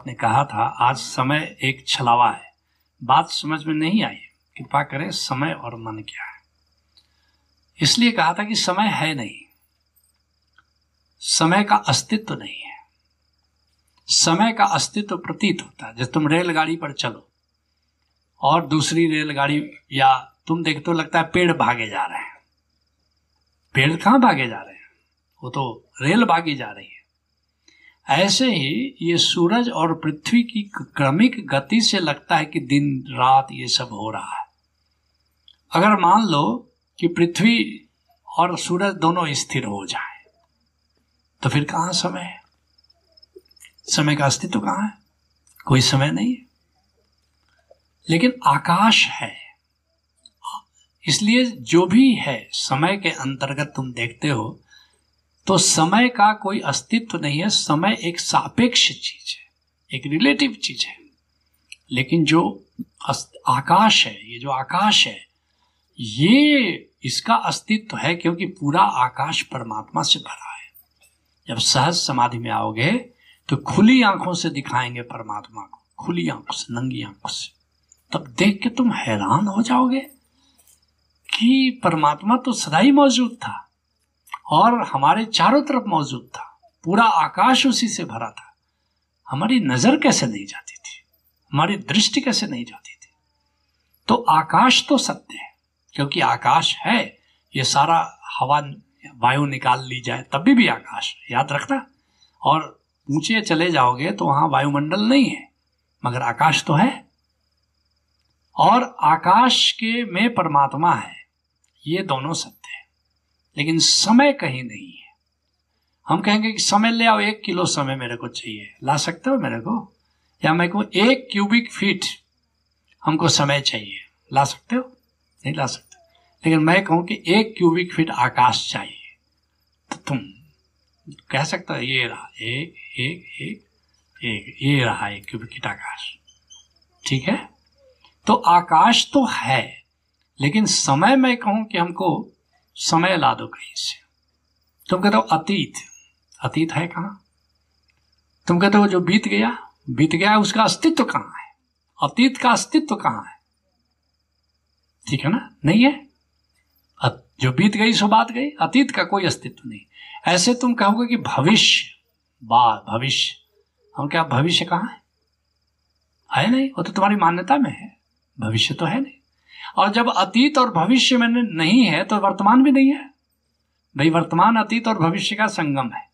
आपने कहा था, आज समय एक छलावा है। बात समझ में नहीं आई। कृपा करें, समय और मन क्या है। इसलिए कहा था कि समय है नहीं। समय का अस्तित्व नहीं है। समय का अस्तित्व प्रतीत होता है। जैसे तुम रेलगाड़ी पर चलो और दूसरी रेलगाड़ी या तुम देख तो लगता है पेड़ भागे जा रहे हैं। पेड़ कहाँ भागे जा रहे हैं? वो तो रेल भागी जा रही है। ऐसे ही ये सूरज और पृथ्वी की क्रमिक गति से लगता है कि दिन, रात ये सब हो रहा है। अगर मान लो कि पृथ्वी और सूरज दोनों स्थिर हो जाए तो फिर कहाँ समय है? समय का अस्तित्व तो कहाँ है? कोई समय नहीं है। लेकिन आकाश है। इसलिए जो भी है, समय के अंतर्गत तुम देखते हो तो समय का कोई अस्तित्व नहीं है। समय एक सापेक्ष चीज़ है, एक रिलेटिव चीज़ है। लेकिन जो आकाश है, ये जो आकाश है, ये इसका अस्तित्व है क्योंकि पूरा आकाश परमात्मा से भरा है। जब सहज समाधि में आओगे तो खुली आँखों से दिखाएँगे परमात्मा को, खुली आँखों से, नंगी आँखों से। तब देख के तुम हैरान हो जाओगे कि परमात्मा तो सदा ही मौजूद था। और हमारे चारों तरफ़ मौजूद था। पूरा आकाश उसी से भरा था। हमारी नज़र कैसे नहीं जाती थी? हमारी दृष्टि कैसे नहीं जाती थी? तो आकाश तो सत्य है क्योंकि आकाश है। ये सारा हवा वायु निकाल ली जाए तब भी, भी आकाश याद रखना। और ऊँचे चले जाओगे तो वहाँ वायुमंडल नहीं है मगर आकाश तो है। और आकाश के में परमात्मा है। ये दोनों सत्य है। लेकिन समय कहीं नहीं है। हम कहेंगे कि समय ले आओ, एक किलो समय मेरे को चाहिए। ला सकते हो मेरे को? या मैं कहूँ एक क्यूबिक फीट हमको समय चाहिए। ला सकते हो? नहीं ला सकते। लेकिन मैं कहूँ कि एक क्यूबिक फीट आकाश चाहिए। तो तुम कह सकते हो, ये रहा, एक एक एक एक, ये रहा एक क्यूबिक फीट आकाश। ठीक है? तो आकाश तो है, लेकिन समय मैं कहूँ कि हमको समय ला दो कहीं से। तुम कहते हो अतीत। अतीत है कहाँ? तुम कहते हो जो बीत गया बीत गया उसका अस्तित्व कहाँ है? अतीत का अस्तित्व कहाँ है? ठीक है ना? नहीं है? जो बीत गई, सो बात गई। अतीत का कोई अस्तित्व नहीं। ऐसे तुम कहोगे कि भविष्य, बात, भविष्य। हम क्या, भविष्य कहाँ है? है नहीं? वो तो तुम्हारी मान्यता में है। भविष्य तो है नहीं। और जब अतीत और भविष्य में नहीं है तो वर्तमान भी नहीं है। भाई, वर्तमान, अतीत और भविष्य का संगम है।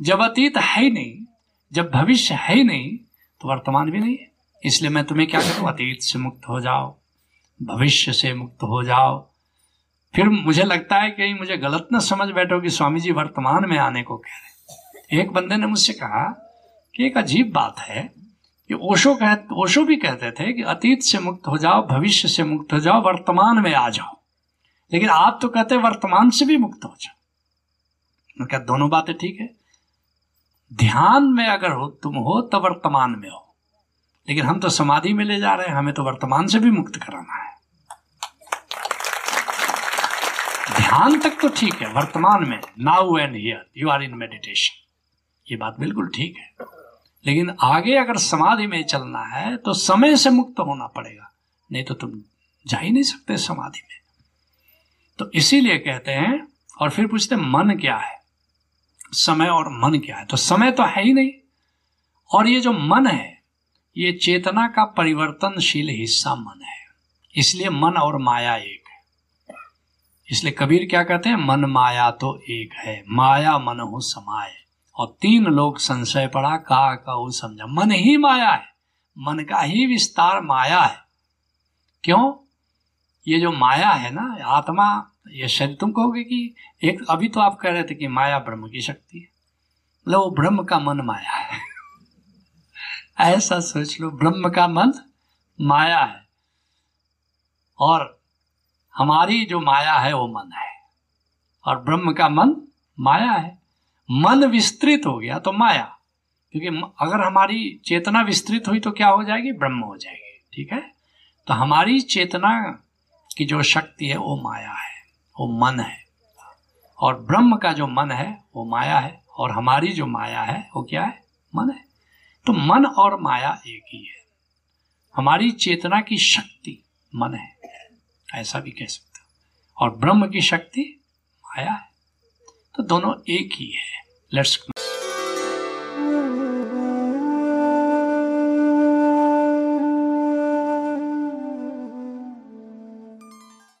जब अतीत है ही नहीं, जब भविष्य है ही नहीं तो वर्तमान भी नहीं है। इसलिए मैं तुम्हें क्या करूँ? अतीत से मुक्त हो जाओ, भविष्य से मुक्त हो जाओ। फिर मुझे लगता है कि मुझे गलत ना समझ बैठो कि स्वामी जी वर्तमान में आने को कह रहे एक बंदे ने मुझसे कहा कि एक अजीब बात है कि ओशो कह, ओशो भी कहते थे कि अतीत से मुक्त हो जाओ, भविष्य से मुक्त हो जाओ, वर्तमान में आ जाओ। लेकिन आप तो कहते वर्तमान से भी मुक्त हो जाओ। क्या दोनों बातें ठीक है। ध्यान में अगर हो, तुम हो तो वर्तमान में हो। लेकिन हम तो समाधि में ले जा रहे हैं, हमें तो वर्तमान से भी मुक्त कराना है। ध्यान तक तो ठीक है, वर्तमान में now and here you are in meditation ये बात बिल्कुल ठीक है। लेकिन आगे अगर समाधि में चलना है तो समय से मुक्त होना पड़ेगा। नहीं तो तुम जा ही नहीं सकते समाधि में। तो इसीलिए कहते हैं, और फिर पूछते मन क्या है? समय और मन क्या है? तो समय तो है ही नहीं। और ये जो मन है, ये चेतना का परिवर्तनशील हिस्सा मन है। इसलिए मन और माया एक है। इसलिए कबीर क्या कहते हैं? मन माया तो एक है। माया मन हो समाये। और तीन लोग संशय पड़ा, कहू समझा, मन ही माया है, मन का ही विस्तार माया है। क्यों? ये जो माया है ना, आत्मा, ये शरीर, तुम कहोगे कि एक, अभी तो आप कह रहे थे कि माया ब्रह्म की शक्ति है। मतलब वो ब्रह्म का मन माया है। ऐसा सोच लो, ब्रह्म का मन माया है। और हमारी जो माया है, वो मन है। और ब्रह्म का मन माया है। मन विस्तृत हो गया तो माया। क्योंकि अगर हमारी चेतना विस्तृत हुई तो क्या हो जाएगी? ब्रह्म हो जाएगी। ठीक है? तो हमारी चेतना की जो शक्ति है, वो माया है, वो मन है। और ब्रह्म का जो मन है, वो माया है। और हमारी जो माया है, वो क्या है? मन है। तो मन और माया एक ही है। हमारी चेतना की शक्ति मन है। ऐसा भी कह सकते और ब्रह्म की शक्ति माया है। तो दोनों एक ही है। लेट्स